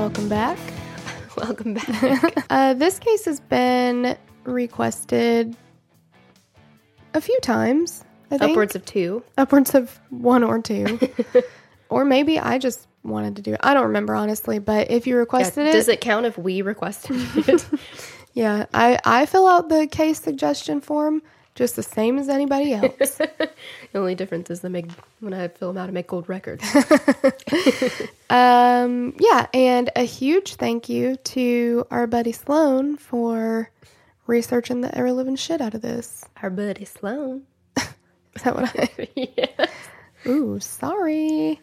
Welcome back. Welcome back. Uh, this case has been requested a few times. I think. Upwards of two. upwards of one or two, or maybe I just wanted to do it. I don't remember honestly, but if you Yeah, requested it, Does it count if we requested it? yeah, I I fill out the case suggestion form just the same as anybody else. The only difference is the make when I fill them out, I make gold records. um, yeah, and a huge thank you to our buddy Sloan for researching the ever living shit out of this. Our buddy Sloan. Is that what I? yeah. Ooh, sorry.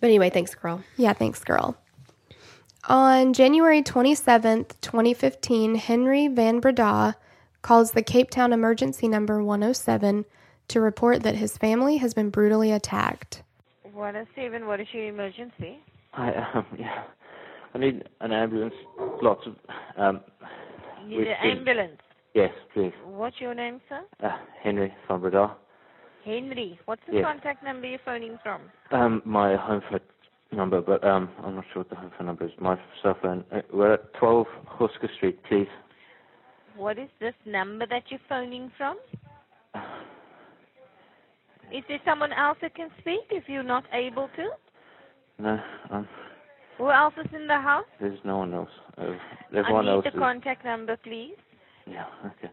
But anyway, thanks, girl. Yeah, thanks, girl. On January 27th, 2015, Henry Van Breda calls the Cape Town emergency number 107 to report that his family has been brutally attacked. 107, what is your emergency? I um, yeah. I need an ambulance. Lots of um. You need an ambulance. Yes, please. What's your name, sir? Uh, Henry van Breda. Henry. What's the Yes. contact number you're phoning from? Um, my home phone number, but um, I'm not sure what the home phone number is. My cell phone. Uh, we're at 12 Husker Street, please. What is this number that you're phoning from? Is there someone else that can speak if you're not able to? No, um, Who else is in the house? there's no one else. Uh, I everyone need else the is. contact number, please. yeah, okay.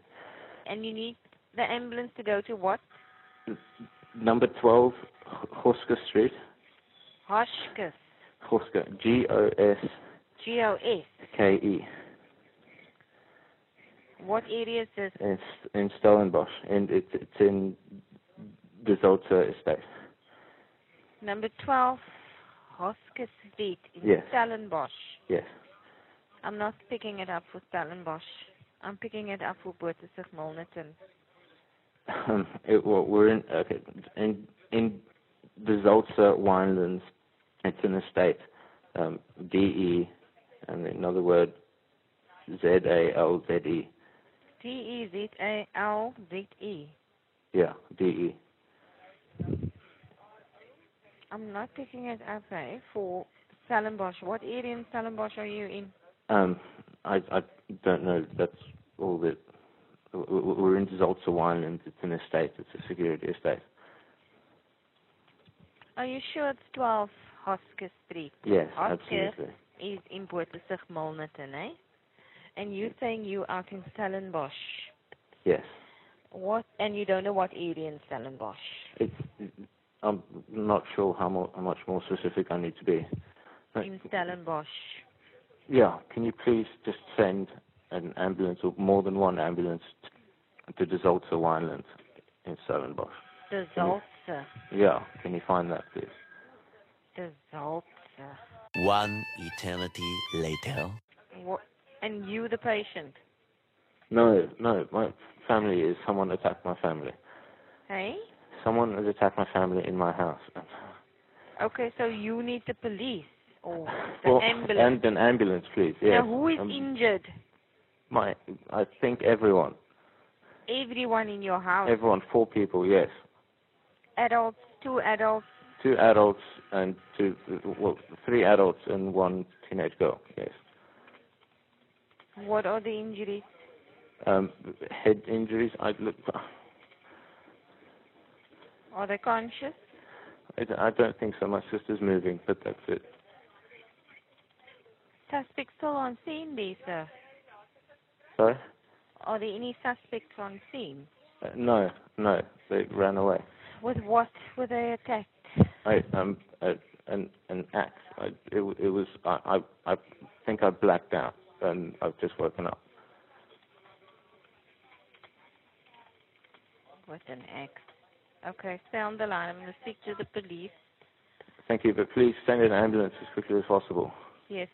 And you need the ambulance to go to what? Number 12 H- Husker Street. Hoska. Husker. G O S G-O-S. K E. What area is this? It's in Stellenbosch, and it's it's in estate. Number 12, Hoskes Street in Yes. Stellenbosch. Yes. I'm not picking it up for Stellenbosch. I'm picking it up for Bothasig Milnerton. Um, it, well, we're in okay in in the Zalze winelands. It's an estate. Um, D E, and another word. Z A L Z E. T-E-Z-A-L-Z-E. Yeah, D E. I'm not picking it up eh, for Stellenbosch. What area in Stellenbosch are you in? Um, I I don't know. That's all that. We're in Zalze winelands. It's an estate. It's a security estate. Are you sure it's 12 Hoskes Street? Yes, Hoskes absolutely. is in Bothasig Milnerton, eh? And you're saying you out in Stellenbosch. Yes. What? And you don't know what area in Stellenbosch. It's. I'm not sure how, more, how much more specific I need to be. Uh, In Stellenbosch. Yeah, can you please just send an ambulance or more than one ambulance to the Zalze Winelands in Stellenbosch? The Can. Yeah, can you find that, please? The Zoltse. One eternity later. What? And you, the patient. No, no, my family is someone attacked my family. Hey? Someone has attacked my family in my house. Okay, so you need the police or the Well, ambulance. And an ambulance, please. Yes. Now, who is Um, injured? My, I think everyone. Everyone in your house. Everyone, four people, yes. adults, two adults. Two adults and two, well, three adults and one teenage girl, yes. What are the injuries? Um, head injuries, I look, Are they conscious? I, I don't think so. My sister's moving, but that's it. Suspects still on scene, there, sir. Sorry? Are there any suspects on scene? Uh, no, no, they ran away. With what were they attacked? I um uh, an an axe. I, it it was I, I I think I blacked out and I've just woken up. with an axe. Okay, stay on the line. I'm going to speak to the police. Thank you, but please send an ambulance as quickly as possible. Yes.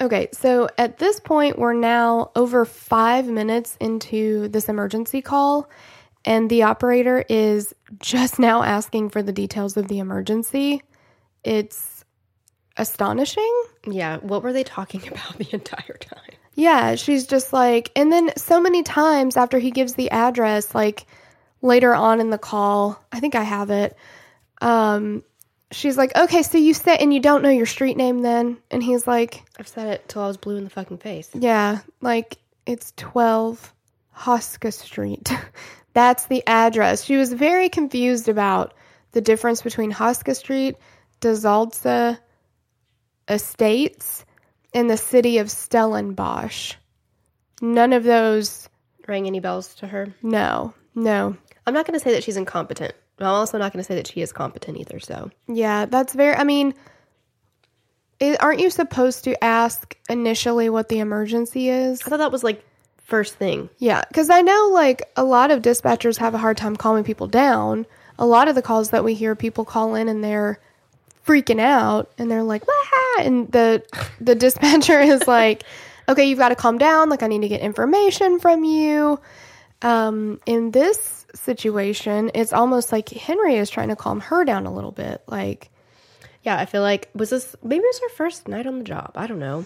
Okay, so at this point, we're now over five minutes into this emergency call, and the operator is just now asking for the details of the emergency. It's astonishing. Yeah, what were they talking about the entire time? Yeah, she's just like, and then so many times after he gives the address, like later on in the call, I think I have it. Um, she's like, okay, so you said, and you don't know your street name then? And he's like, I've said it till I was blue in the fucking face. yeah, like it's 12 Hoska Street. That's the address. She was very confused about the difference between Hoska Street, De Zalze Estates, and the city of Stellenbosch. None of those, Rang any bells to her? no, no. I'm not going to say that she's incompetent. but I'm also not going to say that she is competent either. So Yeah, that's very, I mean, it, aren't you supposed to ask initially what the emergency is? I thought that was like first thing. Yeah, because I know like a lot of dispatchers have a hard time calming people down. A lot of the calls that we hear, people call in and they're freaking out and they're like, Wah! and the the dispatcher is like, okay, you've got to calm down. Like I need to get information from you. Um, in this situation, it's almost like Henry is trying to calm her down a little bit. Like Yeah, I feel like was this maybe it was her first night on the job. I don't know,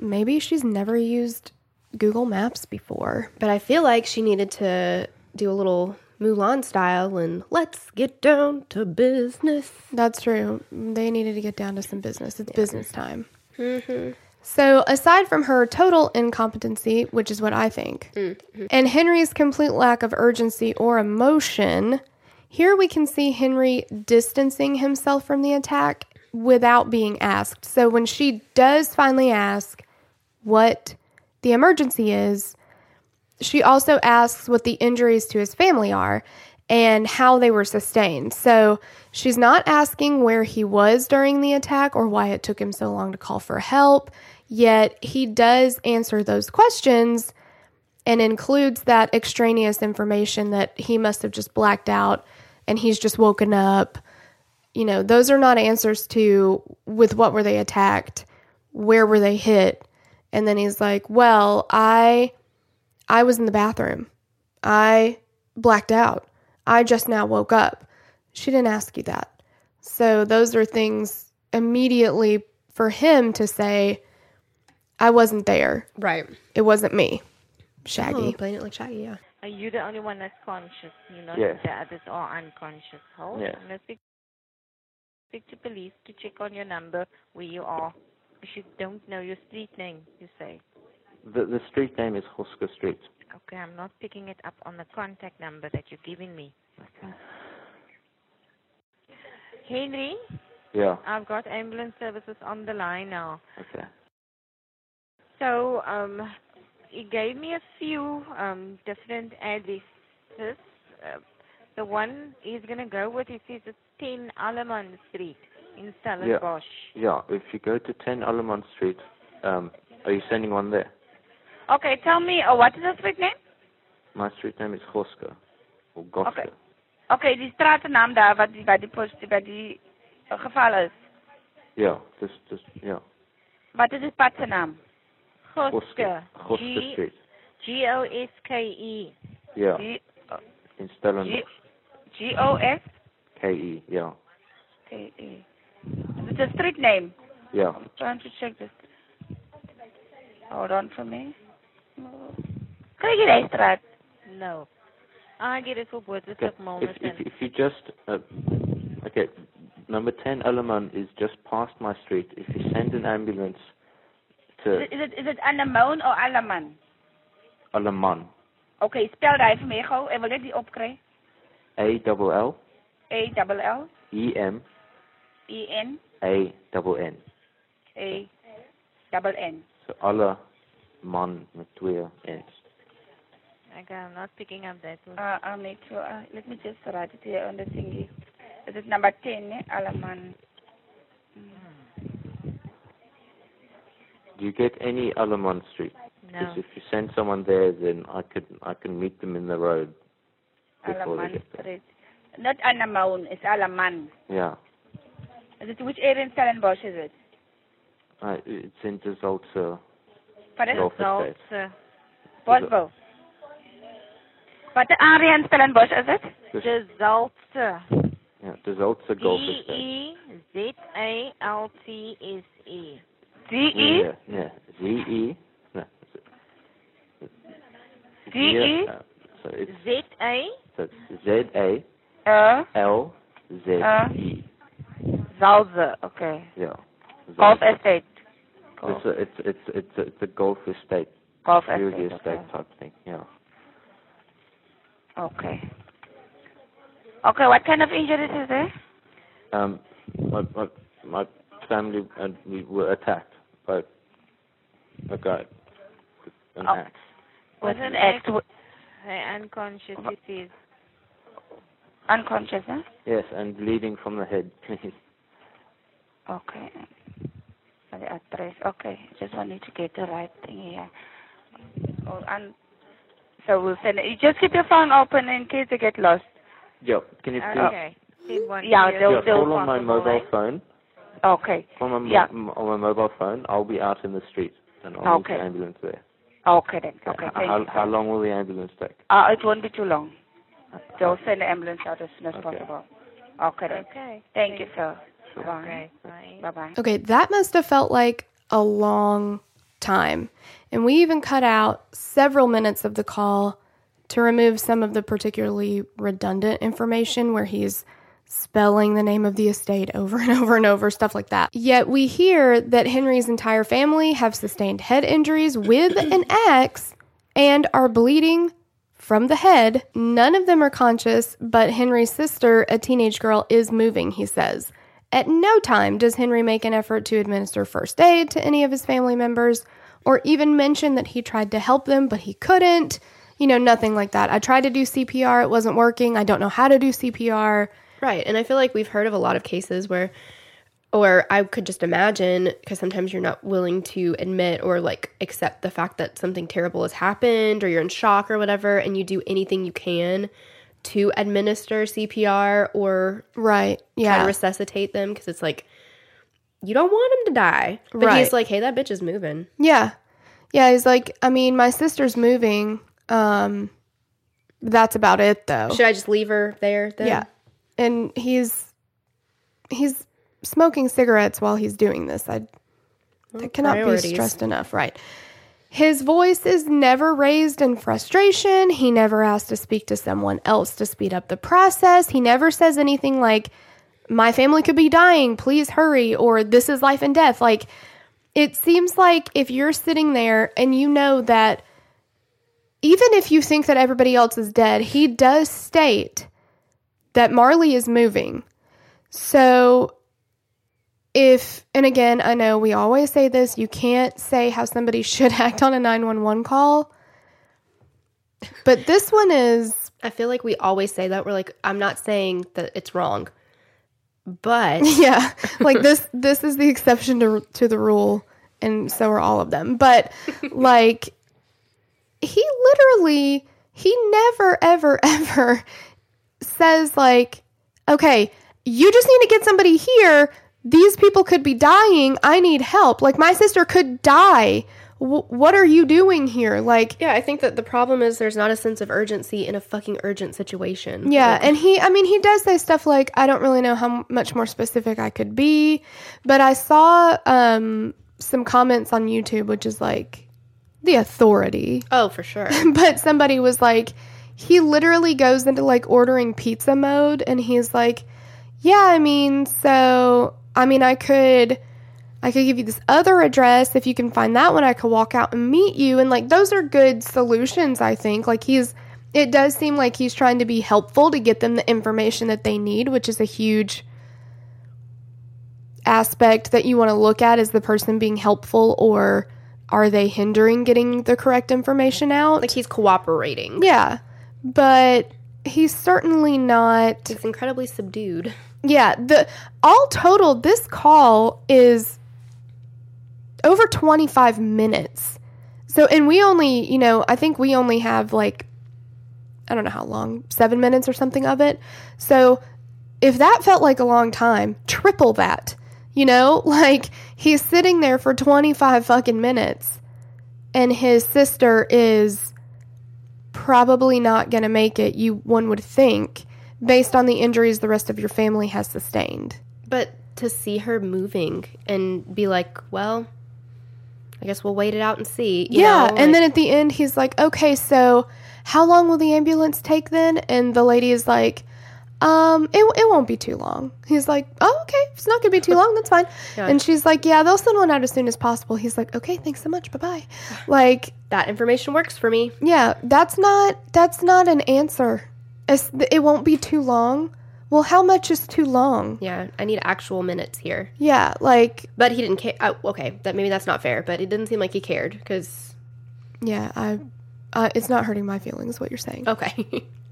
maybe she's never used Google Maps before. but I feel like she needed to do a little Mulan style and let's get down to business. That's true. They needed to get down to some business. It's business time. Mm-hmm. So, aside from her total incompetency, which is what I think, mm-hmm. and Henry's complete lack of urgency or emotion, here we can see Henry distancing himself from the attack without being asked. So, when she does finally ask what the emergency is, she also asks what the injuries to his family are and how they were sustained. So she's not asking where he was during the attack or why it took him so long to call for help, yet he does answer those questions and includes that extraneous information that he must have just blacked out and he's just woken up. You know, those are not answers to with what were they attacked, where were they hit, and then he's like, "Well, I I was in the bathroom. I blacked out. I just now woke up. She didn't ask you that. So those are things immediately for him to say, I wasn't there. Right. It wasn't me. Oh, Shaggy. playing it like Shaggy. Yeah. Are you the only one that's conscious? You know, Yes. the others are unconscious. Hold Yes. on. Let's speak, speak to police to check on your number where you are. If you don't know your street name, you say. The the street name is Hoska Street. Okay, I'm not picking it up on the contact number that you're giving me. Okay. Henry, Yeah. I've got ambulance services on the line now. Okay. So, um, he gave me a few um, different addresses. Uh, the one he's going to go with, says it's 10 Alaman Street in Stellenbosch. Yeah. yeah, If you go to 10 Alamont Street, um, are you sending one there? Okay, tell me, uh, what is the street name? My street name is Hoska or Goska. Okay. Okay, die straatnaam daar wat die, by die post by die uh, geval is. Yeah. Just just yeah. Wat is die pad se naam? Goske. Hoska. Hoska G Street. G O S K E. Yeah. G In Stellenbosch. G O S K E. Yeah. K E. It's a street name. Yeah. I'm trying to check this. Hold on for me. Kry jy die straat? No. I get it for both the Okay. If, moment. if, if you just, uh, okay, number 10 Alaman is just past my street. If you send an ambulance to Is it is it Anemone or Alaman? Alaman, Okay, spel daai vir my gou en wil net die opkry. A double L A double L E M E N A double N. A double N. So Alaman met twee N's. Okay, I'm not picking up that one. Uh, I'll make sure. Uh, let me just write it here on the thingy. This is number 10, eh? Alaman. Do you get any Alaman Street? No. Because if you send someone there, then I could I can meet them in the road before they get there. Street. Not Anamaun, it's Alaman. Yeah. Is it which area in Stellenbosch is it? Uh, it's in De Zoltse Pardon? Golf Estate. Zaltse. Bosville. What the area in Stellenbosch is it? De Zaltse. Yeah, De Zoltse Golf D Estate. E Z A L T S E. Yeah, yeah. Z E. No. Z E? Yeah, so it's Z A so it's Z A Uh, L Z Uh. E. Zalze, okay. Yeah. Golf estate. It's a, it's it's it's a, it's a golf estate, golf estate. estate Okay. type thing. Yeah. okay. Okay, what kind of injuries is there? Um, my my my family and we were attacked by a guy with an Oh. axe. With With an an axe, axe. w- unconscious it is. unconscious, huh? Yes, and bleeding from the head. Please. Okay. For the address. Okay. Just wanted to get the right thing here. Oh, and so we'll send it. You just keep your phone open in case you get lost. Yeah. Can you uh, please? Okay. Send Yeah, you they'll- yeah, they'll- call on my mobile phone. Okay. From my Yeah. m- on my mobile phone, I'll be out in the street, and I'll meet Okay. the ambulance there. Okay then. Okay. H- Thank how, you. how long will the ambulance take? Uh, it won't be too long. They'll send the ambulance out as soon as Okay. possible. Okay then. Okay. Thank you, sir. Okay. Bye. Bye. Bye bye. Okay, that must have felt like a long time. And we even cut out several minutes of the call to remove some of the particularly redundant information where he's spelling the name of the estate over and over and over, stuff like that. Yet we hear that Henry's entire family have sustained head injuries with an axe and are bleeding from the head. None of them are conscious, but Henry's sister, a teenage girl, is moving, he says. At no time does Henry make an effort to administer first aid to any of his family members or even mention that he tried to help them, but he couldn't. You know, nothing like that. I tried to do CPR, it wasn't working. I don't know how to do CPR. Right. And I feel like we've heard of a lot of cases where, or I could just imagine, because sometimes you're not willing to admit or like accept the fact that something terrible has happened or you're in shock or whatever, and you do anything you can to administer CPR or Right. try to Yeah. resuscitate them because it's like, you don't want him to die. But Right. he's like, hey, that bitch is moving. Yeah. Yeah, he's like, I mean, my sister's moving. Um that's about it though. Should I just leave her there then? Yeah. And he's he's smoking cigarettes while he's doing this. I that cannot priorities. be stressed enough, right? His voice is never raised in frustration. He never asks to speak to someone else to speed up the process. He never says anything like, My family could be dying, please hurry, or this is life and death. Like, it seems like if you're sitting there and you know that even if you think that everybody else is dead, he does state that Marley is moving. So if and again, I know we always say this, you can't say how somebody should act on a 911 call. But this one is I feel like we always say that. We're like, I'm not saying that it's wrong, but yeah, like this this is the exception to to the rule and so are all of them. But like he literally he never ever ever says like okay, you just need to get somebody here. These people could be dying. I need help. Like my sister could die. W- what are you doing here? Like yeah, I think that the problem is there's not a sense of urgency in a fucking urgent situation. Yeah, Like, and he, I mean, he does say stuff like, I don't really know how m- much more specific I could be, but I saw um, some comments on YouTube, which is like the authority. oh, for sure. But somebody was like, he literally goes into like ordering pizza mode, and he's like, yeah, I mean, so, I mean, I could. I could give you this other address. If you can find that one, I could walk out and meet you. And like, those are good solutions, I think. Like, he's, it does seem like he's trying to be helpful to get them the information that they need, which is a huge aspect that you want to look at. Is the person being helpful or are they hindering getting the correct information out? like he's cooperating. yeah. But he's certainly not. He's incredibly subdued. Yeah, the all total this call is over 25 minutes. So and we only, you know, I think we only have like I don't know how long, seven minutes or something of it. So if that felt like a long time, triple that. You know, like he's sitting there for 25 fucking minutes and his sister is probably not going to make it, you one would think, based on the injuries the rest of your family has sustained. But to see her moving and be like, well, I guess we'll wait it out and see. you yeah, know, and like- then at the end he's like, "Okay, so how long will the ambulance take then?" And the lady is like, "Um, it, it won't be too long." He's like, "Oh, okay, it's not gonna be too long. That's fine." Yeah. And she's like, "Yeah, they'll send one out as soon as possible." He's like, "Okay, thanks so much. Bye bye." Like, that information works for me. yeah, that's not that's not an answer. It's, it won't be too long. Well, how much is too long? Yeah, I need actual minutes here. Yeah, like But he didn't care. Oh, okay, that maybe that's not fair. But it didn't seem like he cared because yeah, I, uh, it's not hurting my feelings. What you're saying. okay.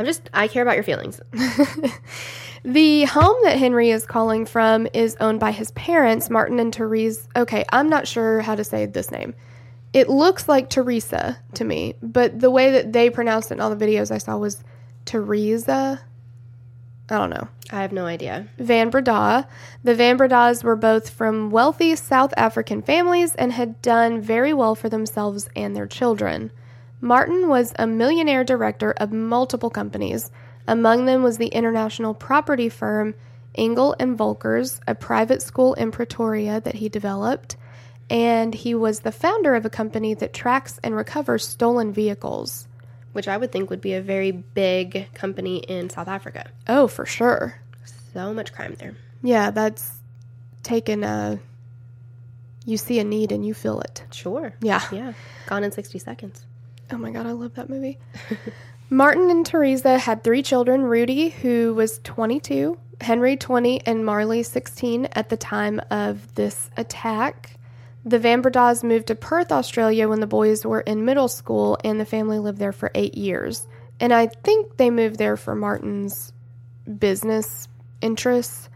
I'm just I care about your feelings. The home that Henry is calling from is owned by his parents, Martin and Therese. Okay, I'm not sure how to say this name. It looks like Teresa to me, but the way that they pronounced it in all the videos I saw was Teresa. I don't know. I have no idea. Van Breda. The Van Bredas were both from wealthy South African families and had done very well for themselves and their children. Martin was a millionaire director of multiple companies. Among them was the international property firm Engel and Volkers, a private school in Pretoria that he developed, and he was the founder of a company that tracks and recovers stolen vehicles. Which I would think would be a very big company in South Africa. Oh, for sure. So much crime there. Yeah, that's taken a. You see a need and you feel it. Sure. Yeah. Yeah. Gone in 60 seconds. Oh my god, I love that movie. Martin and Teresa had three children Rudi, who was 22, Henry, 20, and Marley, 16, at the time of this attack. The Van moved to Perth, Australia when the boys were in middle school, and the family lived there for eight years. And I think they moved there for Martin's business interests.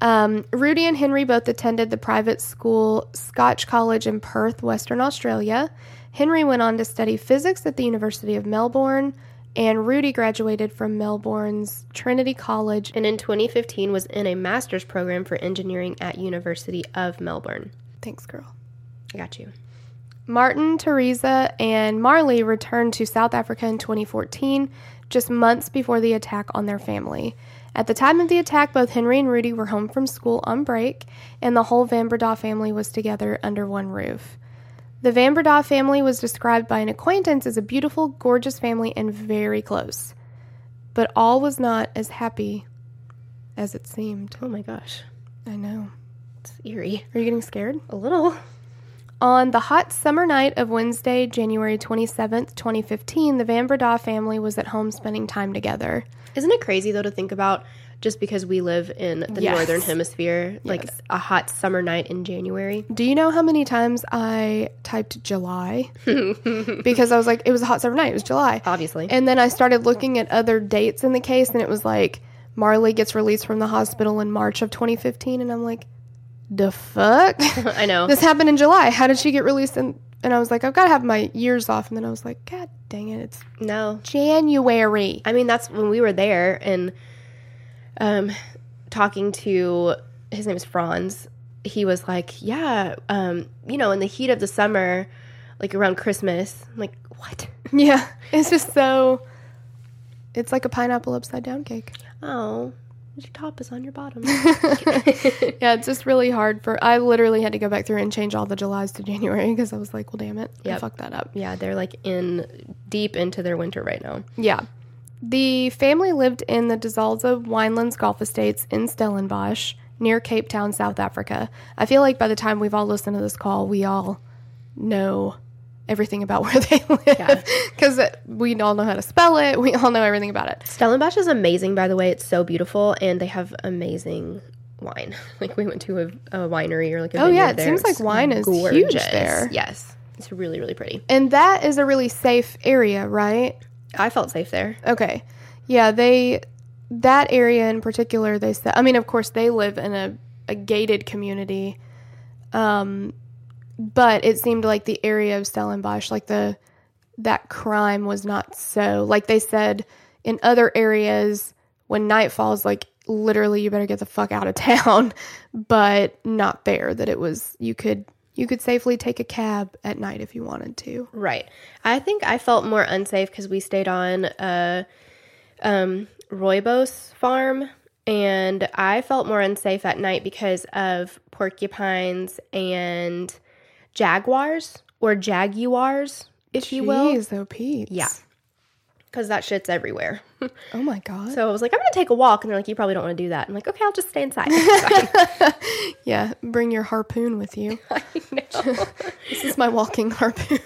Um, Rudi and Henry both attended the private school Scotch College in Perth, Western Australia. Henry went on to study physics at the University of Melbourne, and Rudi graduated from Melbourne's Trinity College. And in 2015 was in a master's program for engineering at University of Melbourne. Thanks, girl. I got you. Martin, Teresa, and Marley returned to South Africa in 2014, just months before the attack on their family. At the time of the attack, both Henry and Rudi were home from school on break, and the whole Van Breda family was together under one roof. The Van family was described by an acquaintance as a beautiful, gorgeous family and very close. But all was not as happy as it seemed. Oh my gosh. I know. It's eerie. Are you getting scared? A little. On the hot summer night of Wednesday, January 27th, 2015, the Van family was at home spending time together. Isn't it crazy though to think about just because we live in the Yes. northern hemisphere, like Yes. a hot summer night in January? Do you know how many times I typed July? because I was like, it was a hot summer night, it was July. Obviously. And then I started looking at other dates in the case, and it was like Marley gets released from the hospital in March of 2015, and I'm like, the fuck? I know. this happened in July. How did she get released? And, and I was like, I've got to have my years off. And then I was like, God dang it, it's no. January. I mean, that's when we were there and um, talking to his name is Franz. He was like, "Yeah, um, you know, in the heat of the summer, like around Christmas." I'm like, "What?" Yeah, it's just so. It's like a pineapple upside down cake. Oh, your top is on your bottom. Yeah, it's just really hard for. I literally had to go back through and change all the Julys to January because I was like, well, damn it, yeah, fuck that up. yeah, they're like in deep into their winter right now. Yeah. The family lived in the De Zalze Winelands Golf Estates in Stellenbosch near Cape Town, South Africa. I feel like by the time we've all listened to this call, we all know everything about where they live because we all know how to spell it. We all know everything about it. Stellenbosch is amazing, by the way. It's so beautiful, and they have amazing wine. Like we went to a, a winery or like a Oh, yeah, it there. seems like It's wine is huge there. Yes, it's really really pretty. And that is a really safe area, right? I felt safe there. Okay. Yeah, they that area in particular they said I mean of course they live in a, a gated community. Um but it seemed like the area of Stellenbosch, like the that crime was not so like they said in other areas when night falls like literally you better get the fuck out of town but not there that it was you could you could safely take a cab at night if you wanted to Right. I think I felt more unsafe because we stayed on a um, Rooibos farm, and I felt more unsafe at night because of porcupines and jaguars or jaguars, if you will. Jeez, oh Pete Yeah. Because that shit's everywhere. oh my god so I was like, I'm to take a walk. And they're like, you probably don't want to do that. I'm like, okay, I'll just stay inside. Yeah bring your harpoon with you I know. this is my walking harpoon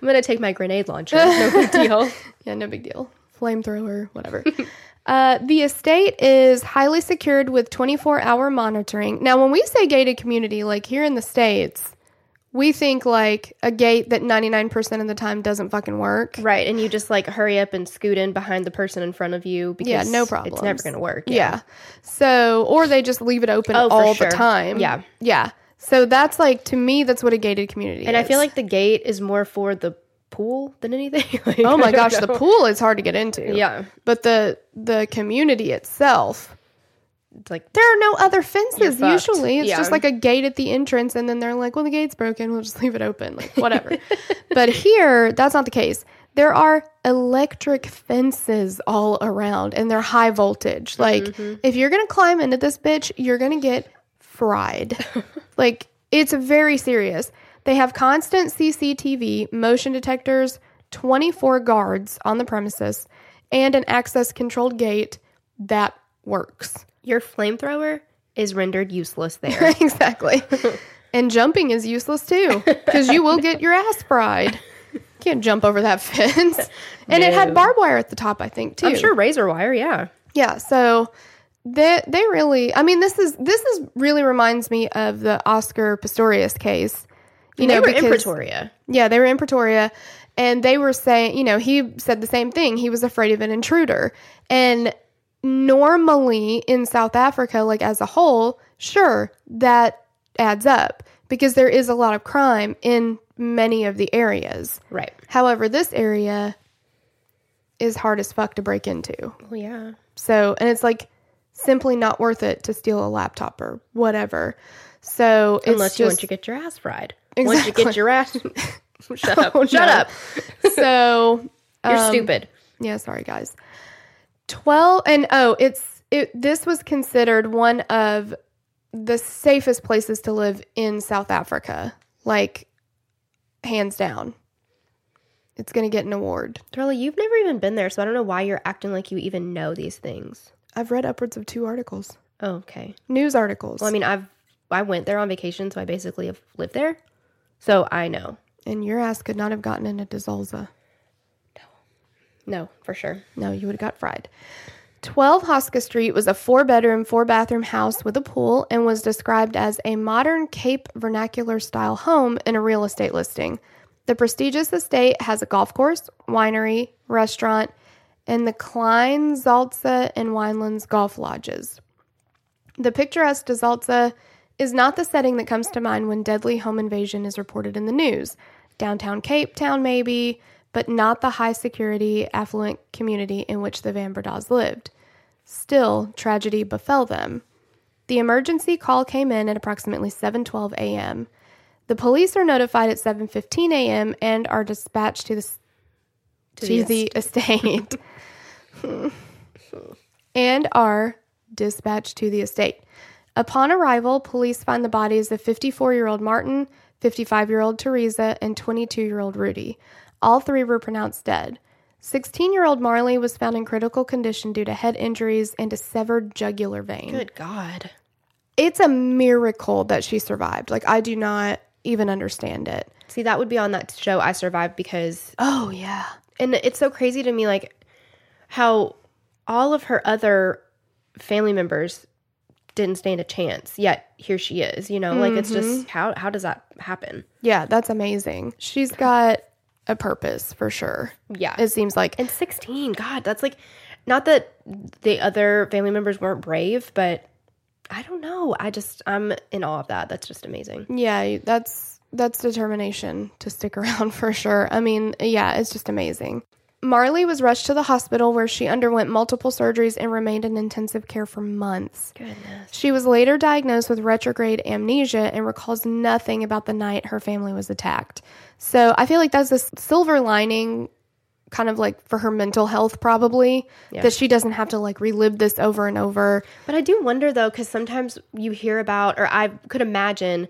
I'm to take my grenade launcher. No big deal. Yeah, no big deal. Flamethrower, whatever. uh, the estate is highly secured with 24 hour monitoring. Now, when we say gated community, like here in the States, we think like a gate that 99% of the time doesn't fucking work. Right, and you just like hurry up and scoot in behind the person in front of you because Yeah, no problem. It's never going to work. Yeah. So, or they just leave it open Oh, all sure. the time. Yeah. Yeah. So that's like, to me, that's what a gated community is. And is. I feel like the gate is more for the pool than anything. Like, oh my gosh, the pool is hard to get into. Yeah, But the the community itself, it's like there are no other fences usually. It's Yeah. just like a gate at the entrance and then they're like well the gate's broken. We'll just leave it open. Like whatever. But here that's not the case. There are electric fences all around and they're high voltage. Like Mm-hmm. if you're gonna climb into this bitch you're gonna get fried. Like it's very serious. They have constant cctv motion detectors 24 guards on the premises and an access controlled gate that works your flamethrower is rendered useless there. exactly. and jumping is useless too because you will get your ass fried. Can't jump over that fence. And it had barbed wire at the top, I think, too. I'm sure razor wire. Yeah, Yeah, so they they really I mean this is this is really reminds me of the Oscar Pistorius case. You they know, were in Pretoria. yeah, they were in Pretoria and they were saying, you know, he said the same thing. He was afraid of an intruder. And normally in South Africa, like as a whole, sure, that adds up because there is a lot of crime in many of the areas. Right. However, this area is hard as fuck to break into. Well, yeah. So, and it's like simply not worth it to steal a laptop or whatever. So, it's Unless you just, want to get your ass fried. Once you get your ass, shut up. Oh, shut no. up. so You're um, stupid. Yeah, sorry guys. 12 and oh, it's it this was considered one of the safest places to live in South Africa. Like hands down. It's going to get an award. Darla, you've never even been there, so I don't know why you're acting like you even know these things. I've read upwards of two articles. Oh, okay. News articles. Well, I mean, I've I went there on vacation, so I basically have lived there, so I know. and your ass could not have gotten into De Zalze. No, for sure. No, you would have got fried. 12 Hoska Street was a four bedroom, four bathroom house with a pool and was described as a modern Cape vernacular style home in a real estate listing. The prestigious estate has a golf course, winery, restaurant, and the Klein, Zalze, and Winelands golf lodges. The picturesque Zalze is not the setting that comes to mind when deadly home invasion is reported in the news. Downtown Cape Town, maybe, but not the high security, affluent community in which the Van Bredas lived. Still, tragedy befell them. The emergency call came in at approximately 7:12 a.m. The police are notified at 7:15 a.m. and are dispatched to the s- to, the the estate and are dispatched to the estate. Upon arrival, police find the bodies of 54 year old Martin, 55 year old Teresa, and 22 year old Rudi. All three were pronounced dead. 16 year old Marley was found in critical condition due to head injuries and a severed jugular vein. Good God. It's a miracle that she survived. Like, I do not even understand it. See, that would be on that show I survived because Oh, yeah. and it's so crazy to me like how all of her other family members didn't stand a chance yet here she is you know like it's just mm-hmm. how how does that happen Yeah, that's amazing. She's got a purpose for sure. yeah It seems like. and 16 god that's like not that the other family members weren't brave but i don't know i just i'm in awe of that that's just amazing Yeah, that's that's determination to stick around for sure. I mean, yeah, it's just amazing. Marley was rushed to the hospital where she underwent multiple surgeries and remained in intensive care for months. Goodness. She was later diagnosed with retrograde amnesia and recalls nothing about the night her family was attacked. So I feel like that's a s- silver lining, kind of like for her mental health, probably, that she doesn't have to like relive this over and over. But I do wonder though, because sometimes you hear about, or I could imagine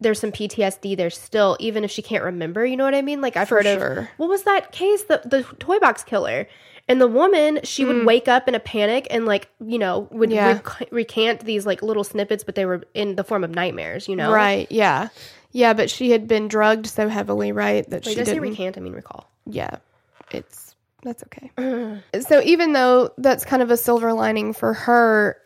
there's some PTSD there still, even if she can't remember. You know what I mean? Like I've For heard sure. of what was that case, the the toy box killer, and the woman she would wake up in a panic and like you know would Mm. Yeah. rec- recant these like little snippets, but they were in the form of nightmares. You know, Right. Yeah. Yeah. But she had been drugged so heavily, right? That Wait, she did I say didn't. recant? I mean recall. yeah, it's that's okay. so even though that's kind of a silver lining for her,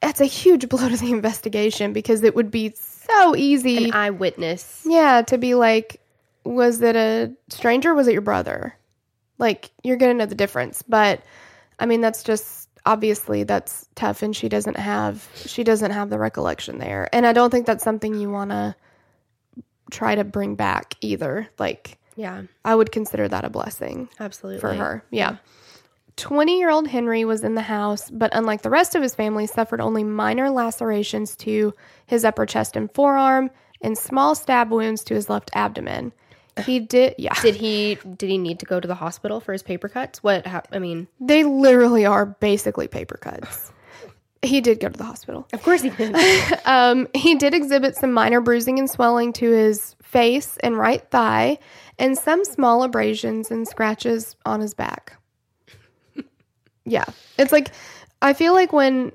that's a huge blow to the investigation because it would be so easy. An eyewitness. yeah, to be like, was it a stranger? Was it your brother? Like you're gonna know the difference. But I mean, that's just obviously that's tough, and she doesn't have she doesn't have the recollection there, and I don't think that's something you want to try to bring back either. Like Yeah, I would consider that a blessing absolutely. for her. Yeah. 20 year old Henry was in the house, but unlike the rest of his family, suffered only minor lacerations to his upper chest and forearm and small stab wounds to his left abdomen. He did, yeah. Did he did he need to go to the hospital for his paper cuts? What hap- I mean, They literally are basically paper cuts. He did go to the hospital. of course he did. Um, he did exhibit some minor bruising and swelling to his face and right thigh, and some small abrasions and scratches on his back. yeah, it's like I feel like when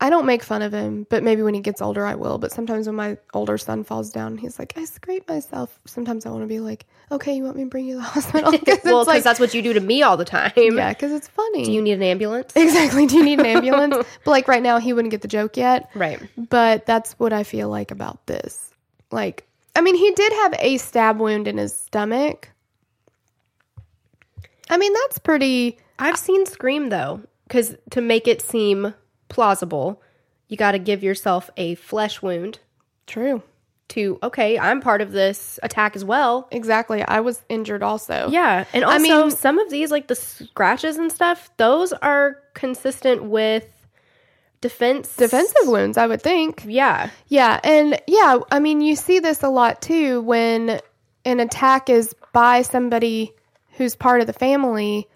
I don't make fun of him, but maybe when he gets older, I will. But sometimes when my older son falls down, he's like, "I scraped myself." Sometimes I want to be like, "Okay, you want me to bring you to the hospital?" well, because like, that's what you do to me all the time. yeah, because it's funny. Do you need an ambulance? exactly? Do you need an ambulance? but like right now, he wouldn't get the joke yet. Right. But that's what I feel like about this. Like, I mean, he did have a stab wound in his stomach. I mean, that's pretty. I've seen Scream though, because to make it seem plausible, you got to give yourself a flesh wound True. to okay, I'm part of this attack as well. Exactly. I was injured also. Yeah, and also I mean- some of these like the scratches and stuff, those are consistent with defense Defensive wounds, I would think. Yeah, Yeah. And yeah, I mean, you see this a lot too when an attack is by somebody who's part of the family,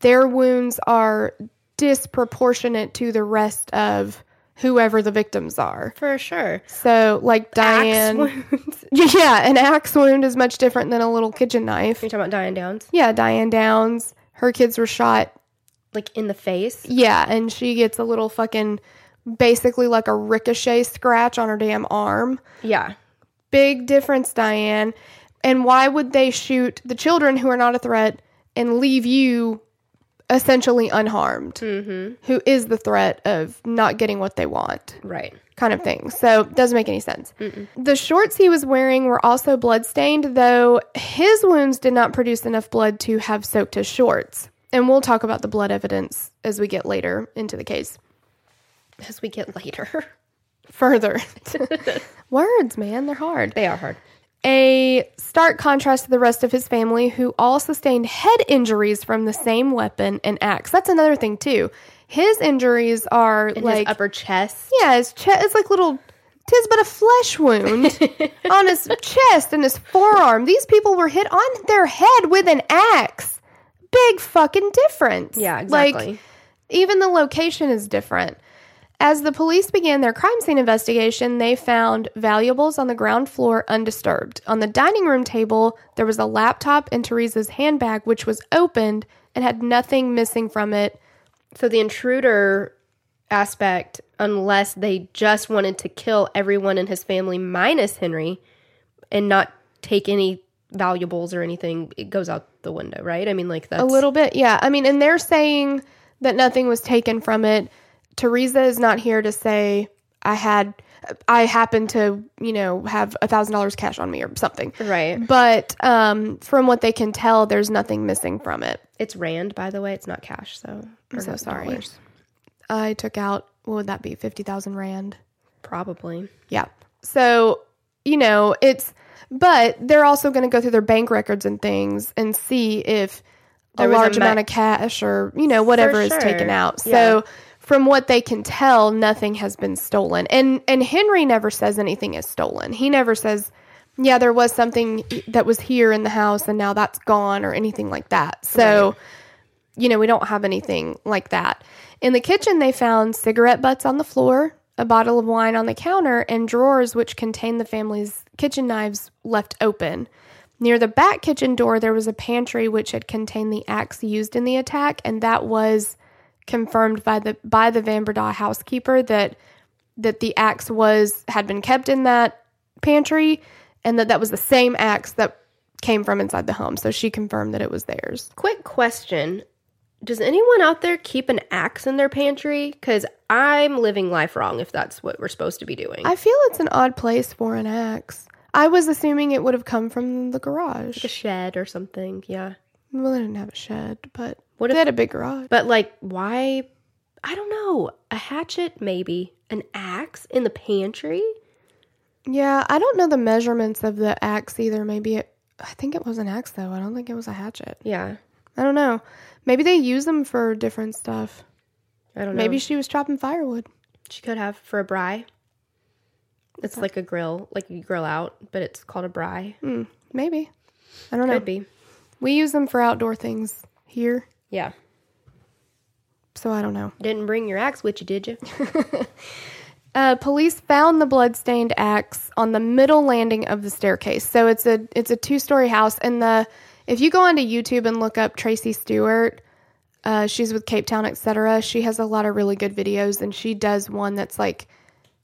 their wounds are disproportionate to the rest of whoever the victims are. for sure. So, like Diane, yeah, an axe wound is much different than a little kitchen knife. You're talking about Diane Downs, Yeah, Diane Downs, her kids were shot. like in the face. Yeah, and she gets a little fucking, basically like a ricochet scratch on her damn arm. Yeah, Big difference, Diane. And why would they shoot the children who are not a threat and leave you essentially unharmed? Mm-hmm. who is the threat of not getting what they want? right. kind of thing. So it doesn't make any sense. The shorts he was wearing were also bloodstained, though his wounds did not produce enough blood to have soaked his shorts. And we'll talk about the blood evidence as we get later into the case. As we get later, Further. Words, man, they're hard. they are hard. A stark contrast to the rest of his family, who all sustained head injuries from the same weapon and axe. That's another thing, too. His injuries are In like his upper chest. Yeah, his chest. It's like little. Tis but a flesh wound on his chest and his forearm. These people were hit on their head with an axe. Big fucking difference. Yeah, exactly. Like, even the location is different. As the police began their crime scene investigation, they found valuables on the ground floor undisturbed. On the dining room table, there was a laptop and Teresa's handbag, which was opened and had nothing missing from it. So the intruder aspect, unless they just wanted to kill everyone in his family minus Henry and not take any valuables or anything, it goes out the window, right? I mean, like that's A little bit, yeah. I mean, and they're saying that nothing was taken from it. Teresa is not here to say I had, I happen to, you know, have a thousand dollars cash on me or something. right. But um, from what they can tell, there's nothing missing from it. It's rand, by the way. It's not cash, so I'm so sorry. dollars. I took out what would that be, fifty thousand rand? Probably. Yeah. So you know, it's but they're also going to go through their bank records and things and see if There a a large ma- amount of cash or you know whatever is taken sure. out. Yeah. So from what they can tell, nothing has been stolen. And and Henry never says anything is stolen. He never says, "Yeah, there was something that was here in the house and now that's gone" or anything like that. So you know, we don't have anything like that. In the kitchen, they found cigarette butts on the floor, a bottle of wine on the counter, and drawers which contained the family's kitchen knives left open. Near the back kitchen door, there was a pantry which had contained the axe used in the attack, and that was confirmed by the by the Van housekeeper that that the axe was had been kept in that pantry, and that that was the same axe that came from inside the home. So she confirmed that it was theirs. Quick question. Does anyone out there keep an axe in their pantry? Because I'm living life wrong if that's what we're supposed to be doing. I feel it's an odd place for an axe. I was assuming it would have come from the garage. like a shed or something, yeah. Well, they didn't have a shed, but What they if- had a big garage. But like, why? I don't know. A hatchet, maybe. An axe in the pantry? Yeah, I don't know the measurements of the axe either. Maybe it, I think it was an axe though. I don't think it was a hatchet. Yeah, I don't know. Maybe they use them for different stuff. I don't know. Maybe she was chopping firewood. she could have for a braai. It's like a grill, like you grill out, but it's called a braai. Hmm, maybe. I don't know. Could be. We use them for outdoor things here, Yeah. so I don't know. Didn't bring your axe with you, did you? Uh, police found the bloodstained axe on the middle landing of the staircase. So it's a it's a two story house, and the if you go onto YouTube and look up Tracy Stewart, uh, she's with Cape Town, etc. She has a lot of really good videos, and she does one that's like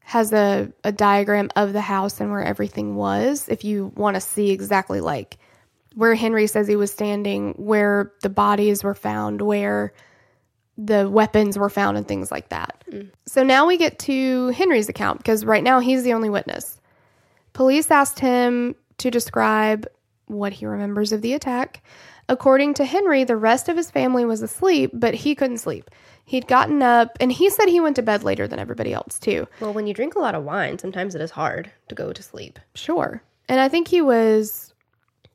has a a diagram of the house and where everything was. If you want to see exactly like where Henry says he was standing, where the bodies were found, where the weapons were found and things like that. So now we get to Henry's account because right now he's the only witness. Police asked him to describe what he remembers of the attack. According to Henry, the rest of his family was asleep, but he couldn't sleep. He'd gotten up and he said he went to bed later than everybody else, too. well, when you drink a lot of wine, sometimes it is hard to go to sleep. Sure. And I think he was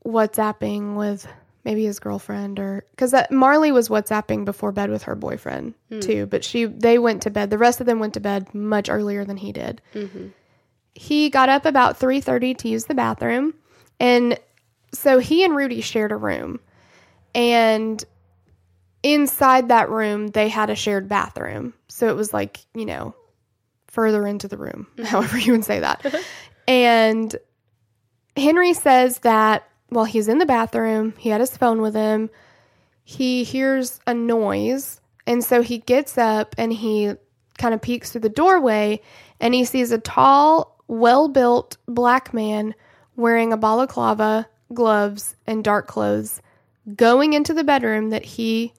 WhatsApping with maybe his girlfriend or because Marli was WhatsApping before bed with her boyfriend hmm. too. But she they went to bed. The rest of them went to bed much earlier than he did. Mm-hmm. He got up about three thirty to use the bathroom, and so he and Rudi shared a room, and inside that room they had a shared bathroom. So it was like you know further into the room, mm-hmm. however you would say that. and Henry says that while he's in the bathroom, he had his phone with him. He hears a noise, and so he gets up and he kind of peeks through the doorway and he sees a tall, well built black man wearing a balaclava, gloves, and dark clothes going into the bedroom that he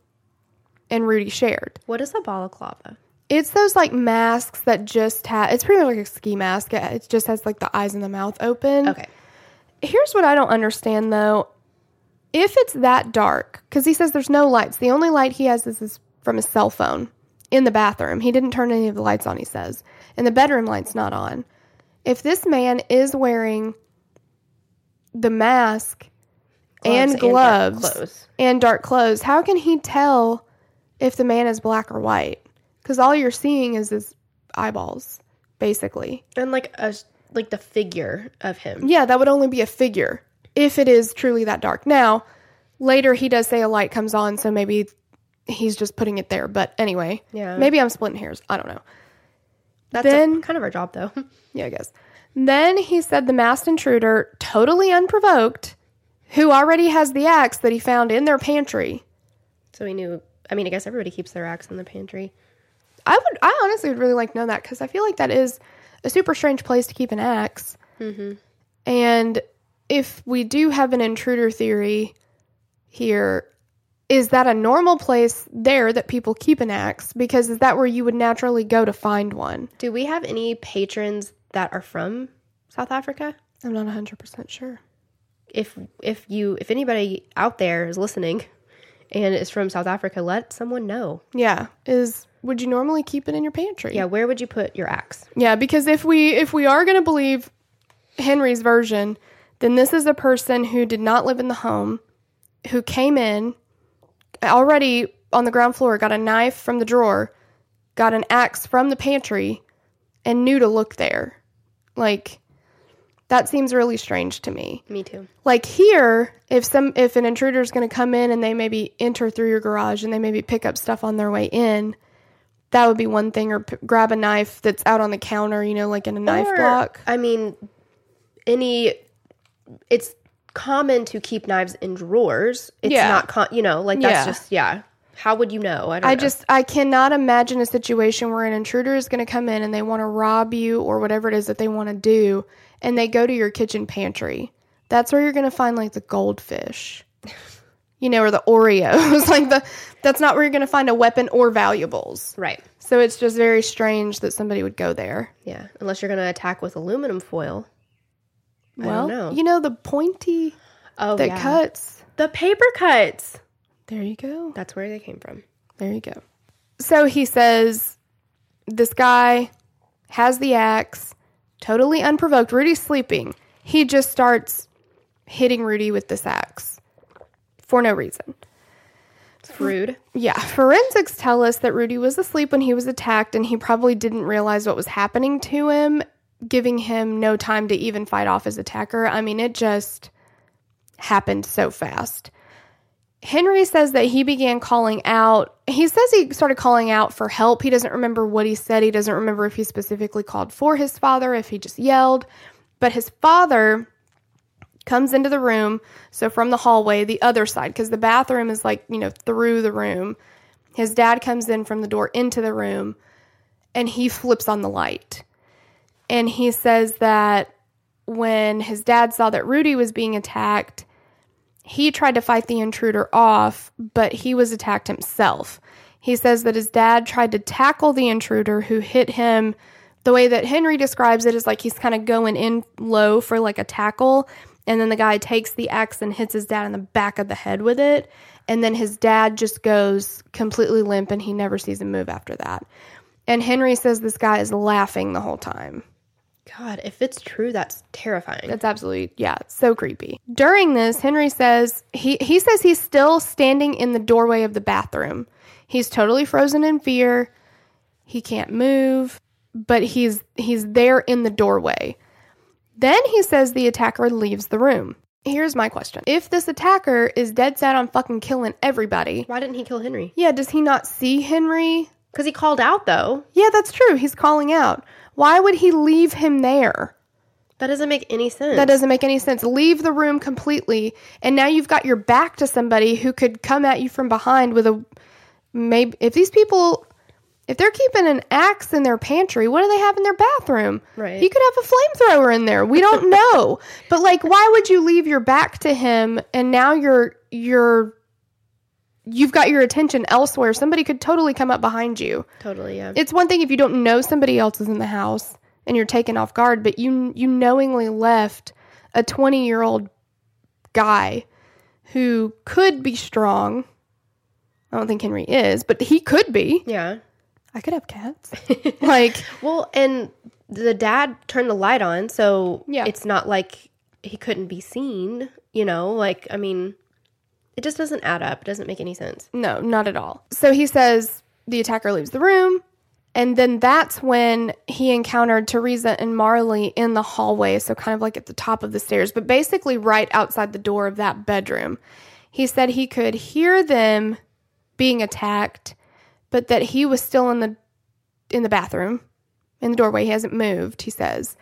and Rudi shared. What is a balaclava? It's those like masks that just have, it's pretty much like a ski mask. It it just has like the eyes and the mouth open. Okay. Here's what I don't understand though. If it's that dark, because he says there's no lights, the only light he has is his, from his cell phone in the bathroom. He didn't turn any of the lights on, he says. And the bedroom light's not on. If this man is wearing the mask Gloves and and dark gloves and dark clothes, how can he tell if the man is black or white? Because all you're seeing is his eyeballs, basically. And like a like the figure of him. Yeah, that would only be a figure if it is truly that dark. Now, later he does say a light comes on, so maybe he's just putting it there. But anyway, Yeah. maybe I'm splitting hairs. I don't know. That's Then- a, kind of our job though. Yeah, I guess. Then he said the masked intruder, totally unprovoked, who already has the axe that he found in their pantry. so he knew. I mean, I guess everybody keeps their axe in the pantry. I would, I honestly would really like to know that because I feel like that is a super strange place to keep an axe. And if we do have an intruder theory here, is that a normal place there that people keep an axe? Because is that where you would naturally go to find one? Do we have any patrons that are from South Africa? I'm not 100% sure. If if you if anybody out there is listening and is from South Africa, let someone know. Yeah, is would you normally keep it in your pantry? Yeah, where would you put your axe? Yeah, because if we if we are going to believe Henry's version, then this is a person who did not live in the home, who came in already on the ground floor, got a knife from the drawer, got an axe from the pantry, and knew to look there. Like, that seems really strange to me. Me too. Like here, if some if an intruder is going to come in and they maybe enter through your garage and they maybe pick up stuff on their way in, that would be one thing. Or p- grab a knife that's out on the counter, you know, like in a knife Or, block. I mean, any. It's common to keep knives in drawers. It's Yeah. not, con- you know, like that's Yeah. just yeah. How would you know? I don't I know. just I cannot imagine a situation where an intruder is going to come in and they want to rob you or whatever it is that they want to do, and they go to your kitchen pantry. That's where you're going to find like the goldfish, you know, or the Oreos. like the that's not where you're going to find a weapon or valuables. right. So it's just very strange that somebody would go there. Yeah, unless you're gonna attack with aluminum foil. I Well, don't know. you know the pointy Oh, that yeah. cuts. the paper cuts. There you go. That's where they came from. There you go. So he says this guy has the axe, totally unprovoked. Rudi's sleeping. He just starts hitting Rudi with this axe for no reason. It's rude. Yeah, forensics tell us that Rudi was asleep when he was attacked and he probably didn't realize what was happening to him, giving him no time to even fight off his attacker. I mean, it just happened so fast. Henry says that he began calling out. He says he started calling out for help. He doesn't remember what he said. He doesn't remember if he specifically called for his father, if he just yelled. But his father comes into the room, so from the hallway, the other side, because the bathroom is like, you know, through the room. His dad comes in from the door into the room and he flips on the light. And he says that when his dad saw that Rudi was being attacked, he tried to fight the intruder off, but he was attacked himself. He says that his dad tried to tackle the intruder who hit him. The way that Henry describes it is like he's kind of going in low for like a tackle, and then the guy takes the axe and hits his dad in the back of the head with it, and then his dad just goes completely limp and he never sees him move after that. And Henry says this guy is laughing the whole time. God, if it's true, that's terrifying. That's absolutely yeah, it's so creepy. During this, Henry says he he says he's still standing in the doorway of the bathroom. He's totally frozen in fear. He can't move, but he's he's there in the doorway. Then he says the attacker leaves the room. Here's my question. If this attacker is dead set on fucking killing everybody, Why didn't he kill Henry? yeah, does he not see Henry? Because he called out, though. Yeah, that's true. He's calling out. Why would he leave him there? That doesn't make any sense. That doesn't make any sense. Leave the room completely, and now you've got your back to somebody who could come at you from behind with a maybe. If these people, if they're keeping an axe in their pantry, what do they have in their bathroom? Right. He could have a flamethrower in there. We don't know. but like, why would you leave your back to him, and now you're you're you've got your attention elsewhere? Somebody could totally come up behind you. Totally, yeah. It's one thing if you don't know somebody else is in the house and you're taken off guard, but you you knowingly left a 20 year old guy who could be strong. I don't think Henry is, but he could be. yeah. I could have cats. like, Well, and the dad turned the light on, so Yeah. it's not like he couldn't be seen, you know? Like, I mean, it just doesn't add up. It doesn't make any sense. no, not at all. So he says the attacker leaves the room. And then that's when he encountered Teresa and Marli in the hallway. So, kind of like at the top of the stairs, but basically right outside the door of that bedroom. He said he could hear them being attacked, but that he was still in the in the bathroom, in the doorway. He hasn't moved, he says.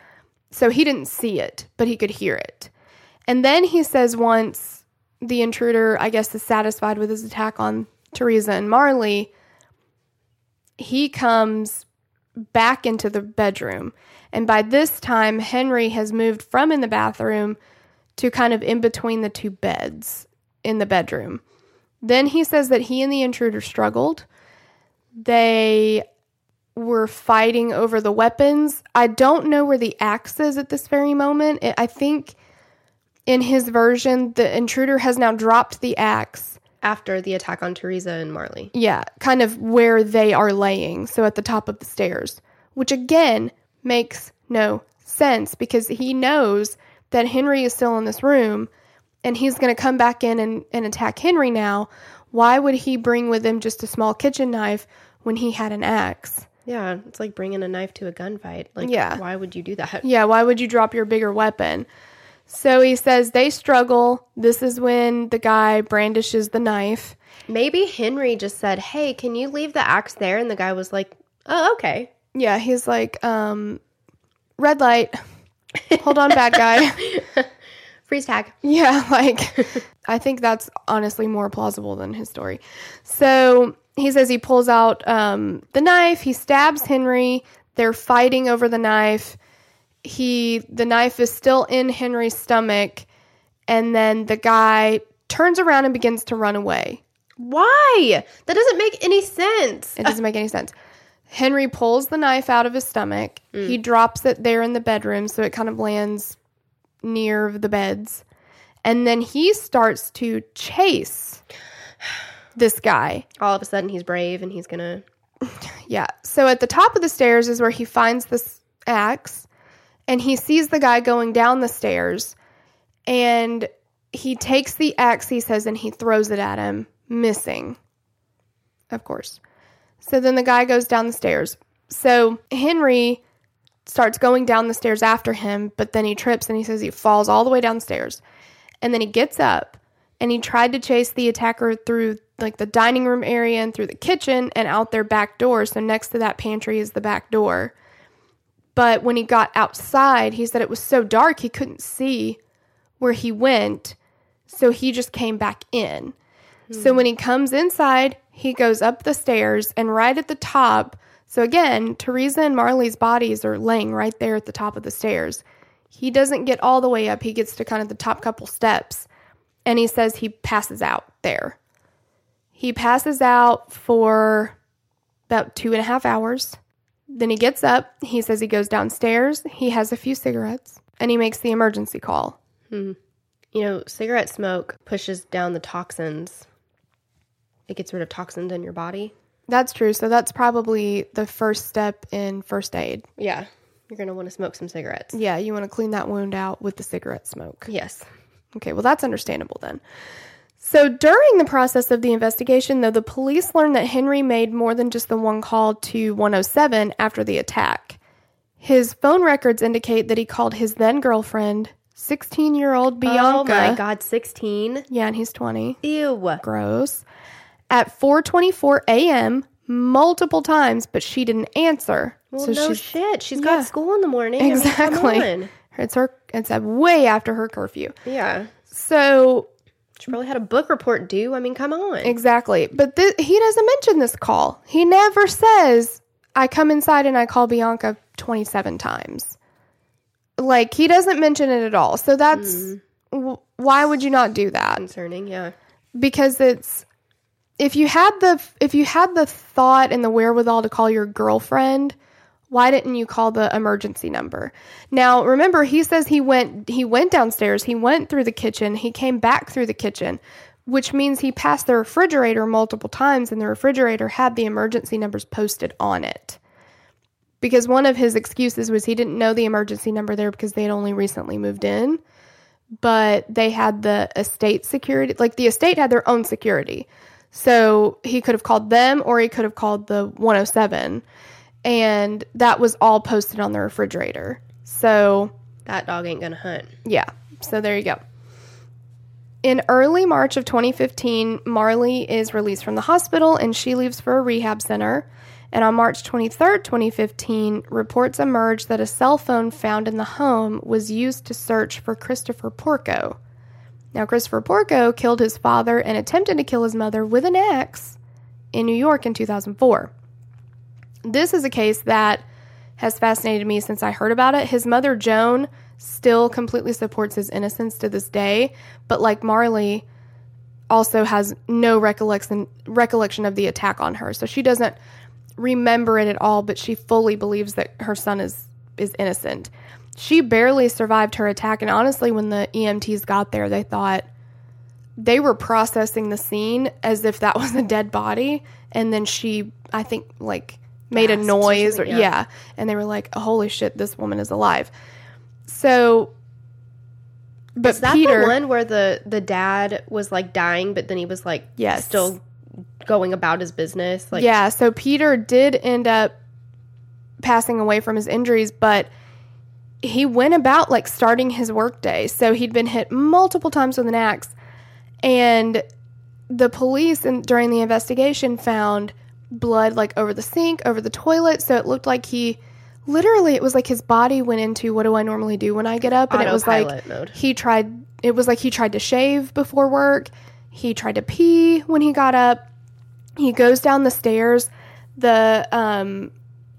So he didn't see it, but he could hear it. And then he says once the intruder, I guess, is satisfied with his attack on Teresa and Marli, he comes back into the bedroom. And by this time, Henry has moved from in the bathroom to kind of in between the two beds in the bedroom. Then he says that he and the intruder struggled. They were fighting over the weapons. I don't know where the axe is at this very moment. It, I think in his version, the intruder has now dropped the axe. After the attack on Teresa and Marli. Yeah, kind of where they are laying. So at the top of the stairs, which again makes no sense because he knows that Henry is still in this room and he's going to come back in and, and attack Henry now. Why would he bring with him just a small kitchen knife when he had an axe? Yeah, it's like bringing a knife to a gunfight. Like, Yeah. why would you do that? Yeah, why would you drop your bigger weapon? So he says they struggle. This is when the guy brandishes the knife. Maybe Henry just said, "Hey, can you leave the axe there?" And the guy was like, "Oh, okay." Yeah, he's like, um, red light. Hold on, bad guy. Freeze tag. Yeah, like I think that's honestly more plausible than his story. So he says he pulls out um, the knife. He stabs Henry. They're fighting over the knife. He the knife is still in Henry's stomach, and then the guy turns around and begins to run away. Why? That doesn't make any sense. It doesn't make any sense. Henry pulls the knife out of his stomach. He drops it there in the bedroom, so it kind of lands near the beds. And then he starts to chase this guy. All of a sudden, he's brave and he's gonna. Yeah. So at the top of the stairs is where he finds this axe, and he sees the guy going down the stairs, and he takes the axe, he says, and he throws it at him, missing. Of course. So then the guy goes down the stairs. So Henry starts going down the stairs after him, but then he trips and he says he falls all the way downstairs. And then he gets up and he tried to chase the attacker through like the dining room area and through the kitchen and out their back door. So next to that pantry is the back door. But when he got outside, he said it was so dark he couldn't see where he went. So he just came back in. So when he comes inside, he goes up the stairs and right at the top. So again, Teresa and Marli's bodies are laying right there at the top of the stairs. He doesn't get all the way up. He gets to kind of the top couple steps and he says he passes out there. He passes out for about two and a half hours. Then he gets up. He says he goes downstairs. He has a few cigarettes and he makes the emergency call. Hmm. You know, cigarette smoke pushes down the toxins. It gets rid of toxins in your body. That's true. So that's probably the first step in first aid. Yeah, you're gonna want to smoke some cigarettes. Yeah, you want to clean that wound out with the cigarette smoke. Yes. Okay, well, that's understandable then. So during the process of the investigation, though, the police learned that Henry made more than just the one call to 107 after the attack. His phone records indicate that he called his then girlfriend, 16 year old Bianca. Oh my God, sixteen. Yeah, and he's 20. Ew. Gross. At 4:24 a.m. multiple times, but she didn't answer. Well, so no she's shit. She's Yeah. got school in the morning. I mean, exactly. It's her. It's way after her curfew. Yeah. So She probably had a book report due. I mean, come on. Exactly. But th- he doesn't mention this call. He never says, I come inside and I call Bianca 27 times. Like, he doesn't mention it at all. So that's hmm. w- why would you not do that? Concerning, yeah. Because it's if you had the if you had the thought and the wherewithal to call your girlfriend, why didn't you call the emergency number? Now, remember he says he went he went downstairs, he went through the kitchen, he came back through the kitchen, which means he passed the refrigerator multiple times and the refrigerator had the emergency numbers posted on it. Because one of his excuses was he didn't know the emergency number there because they had only recently moved in, but they had the estate security, like the estate had their own security. So he could have called them or he could have called the 107 and that was all posted on the refrigerator. So, That dog ain't gonna hunt. yeah. So there you go. In early March of 2015, Marli is released from the hospital and she leaves for a rehab center. And on March 23rd, 2015, reports emerged that a cell phone found in the home was used to search for Christopher Porco. Now, Christopher Porco killed his father and attempted to kill his mother with an axe in New York in 2004. This is a case that has fascinated me since I heard about it. His mother, Joan, still completely supports his innocence to this day, but like Marli, also has no recollection recollection of the attack on her. So she doesn't remember it at all, but she fully believes that her son is is innocent. She barely survived her attack, and honestly, when the EMTs got there, they thought they were processing the scene as if that was a dead body, and then she, I think, like made a noise or yeah. yeah. and they were like, "Holy shit, this woman is alive." So, but Is that Peter, the one where the the dad was like dying, but then he was like Yes. still going about his business? Like yeah, so Peter did end up passing away from his injuries, but he went about like starting his workday. So he'd been hit multiple times with an axe, and the police and during the investigation found blood like over the sink, over the toilet. So it looked like he literally it was like his body went into what do I normally do when I get up, and it was like Autopilot mode. he tried. It was like he tried to shave before work. He tried to pee when he got up. He goes down the stairs. The um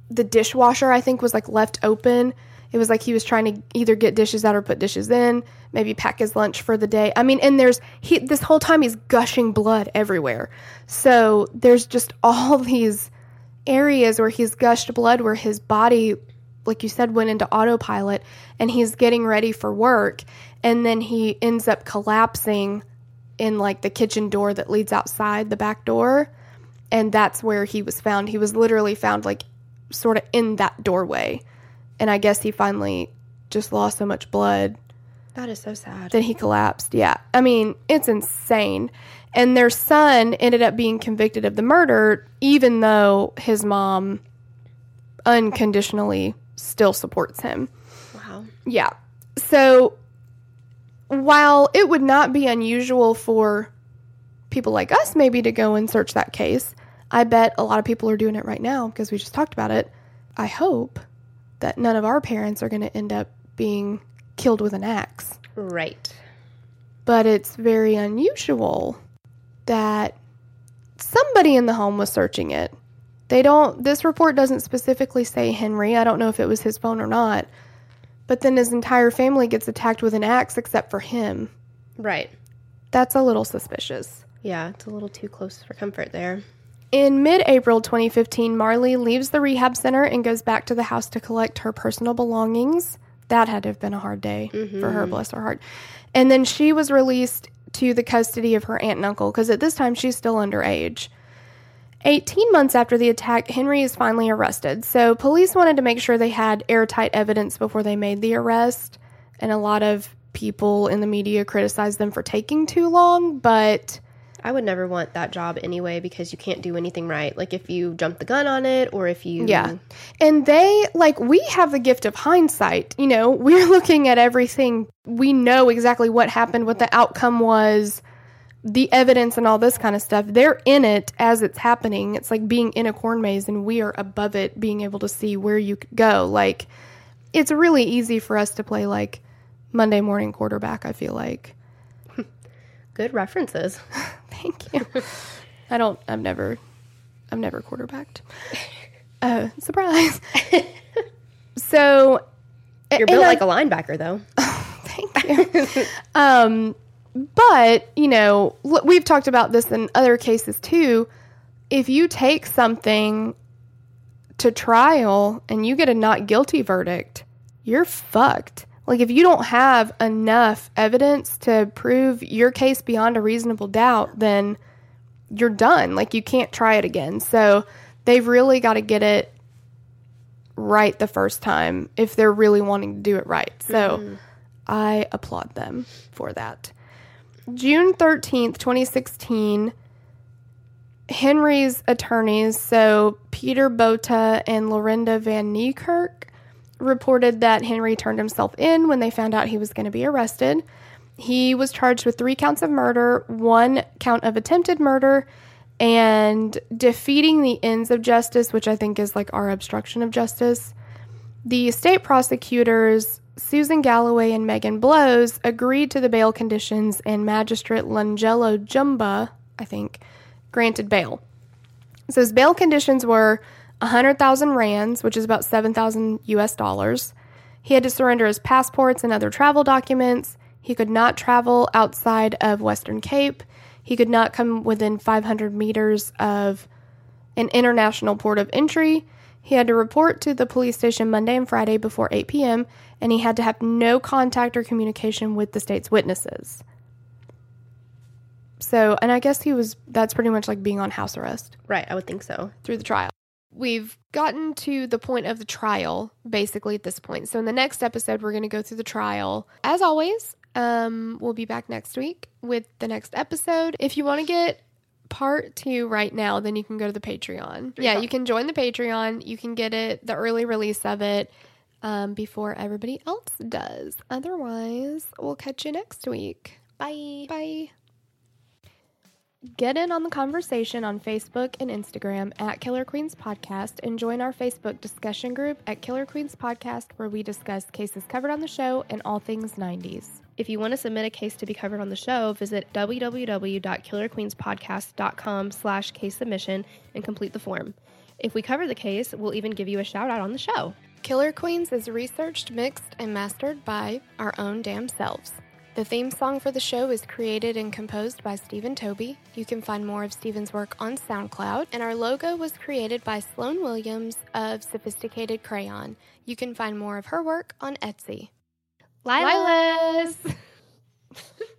the dishwasher I think was like left open. It was like he was trying to either get dishes out or put dishes in, maybe pack his lunch for the day. I mean, and there's he this whole time he's gushing blood everywhere. So there's just all these areas where he's gushed blood where his body like you said went into autopilot and he's getting ready for work and then he ends up collapsing in like the kitchen door that leads outside the back door and that's where he was found he was literally found like sort of in that doorway and i guess he finally just lost so much blood That is so sad. Then he collapsed. Yeah. I mean, it's insane. And their son ended up being convicted of the murder, even though his mom unconditionally still supports him. Wow. Yeah. So while it would not be unusual for people like us maybe to go and search that case, I bet a lot of people are doing it right now because we just talked about it. I hope that none of our parents are going to end up being killed with an axe Right. but it's very unusual that somebody in the home was searching it. They don't, this report doesn't specifically say Henry. I don't know if it was his phone or not. But then his entire family gets attacked with an axe except for him. Right. That's a little suspicious. Yeah, it's a little too close for comfort there. In mid April 2015, Marli leaves the rehab center and goes back to the house to collect her personal belongings. That had to have been a hard day for her, mm-hmm. bless her heart. And then she was released to the custody of her aunt and uncle because at this time she's still underage. 18 months after the attack, Henry is finally arrested. So police wanted to make sure they had airtight evidence before they made the arrest. And a lot of people in the media criticized them for taking too long, but. I would never want that job anyway because you can't do anything right. Like if you jump the gun on it or if you Yeah. And they, like, we have the gift of hindsight. You know, we're looking at everything. We know exactly what happened, what the outcome was, the evidence, and all this kind of stuff. They're in it as it's happening. It's like being in a corn maze, and we are above it, being able to see where you could go. Like, it's really easy for us to play, like, Monday morning quarterback, I feel like. good references. Thank you. I don't. I've never. I've never quarterbacked. Uh, surprise. so You're built I- like a linebacker though. Thank you. um, but you know, we've talked about this in other cases too. If you take something to trial and you get a not guilty verdict, you're fucked. Like if you don't have enough evidence to prove your case beyond a reasonable doubt, then you're done. Like you can't try it again. So they've really got to get it right the first time if they're really wanting to do it right. So mm-hmm. I applaud them for that. June 13th, 2016, Henry's attorneys, so Peter Botha and Lorinda Van Niekerk, reported that Henry turned himself in when they found out he was going to be arrested. He was charged with three counts of murder, one count of attempted murder, and defeating the ends of justice, which I think is like our obstruction of justice. The state prosecutors, Susan Galloway and Megan Blows, agreed to the bail conditions, and Magistrate Langelo Jumba, I think, granted bail. So his bail conditions were 100,000 rands, which is about 7,000 US dollars. He had to surrender his passports and other travel documents. He could not travel outside of Western Cape. He could not come within 500 meters of an international port of entry. He had to report to the police station Monday and Friday before 8 p.m., and he had to have no contact or communication with the state's witnesses. So, and I guess he was, that's pretty much like being on house arrest Right, I would think so. through the trial. We've gotten to the point of the trial basically at this point. So in the next episode, we're going to go through the trial. As always, um, we'll be back next week with the next episode. If you want to get part two right now, then you can go to the Patreon. Yeah, you can join the Patreon. You can get it, the early release of it, um, before everybody else does. Otherwise, we'll catch you next week. Bye. Bye. Get in on the conversation on Facebook and Instagram at Killer Queens Podcast and join our Facebook discussion group at Killer Queens Podcast where we discuss cases covered on the show and all things 90s. If you want to submit a case to be covered on the show, visit www.killerqueenspodcast.com slash case submission and complete the form. If we cover the case, we'll even give you a shout out on the show. Killer Queens is researched, mixed, and mastered by our own damn selves. The theme song for the show is created and composed by Stephen Toby. You can find more of Stephen's work on SoundCloud, and our logo was created by Sloan Williams of Sophisticated Crayon. You can find more of her work on Etsy. Lilas!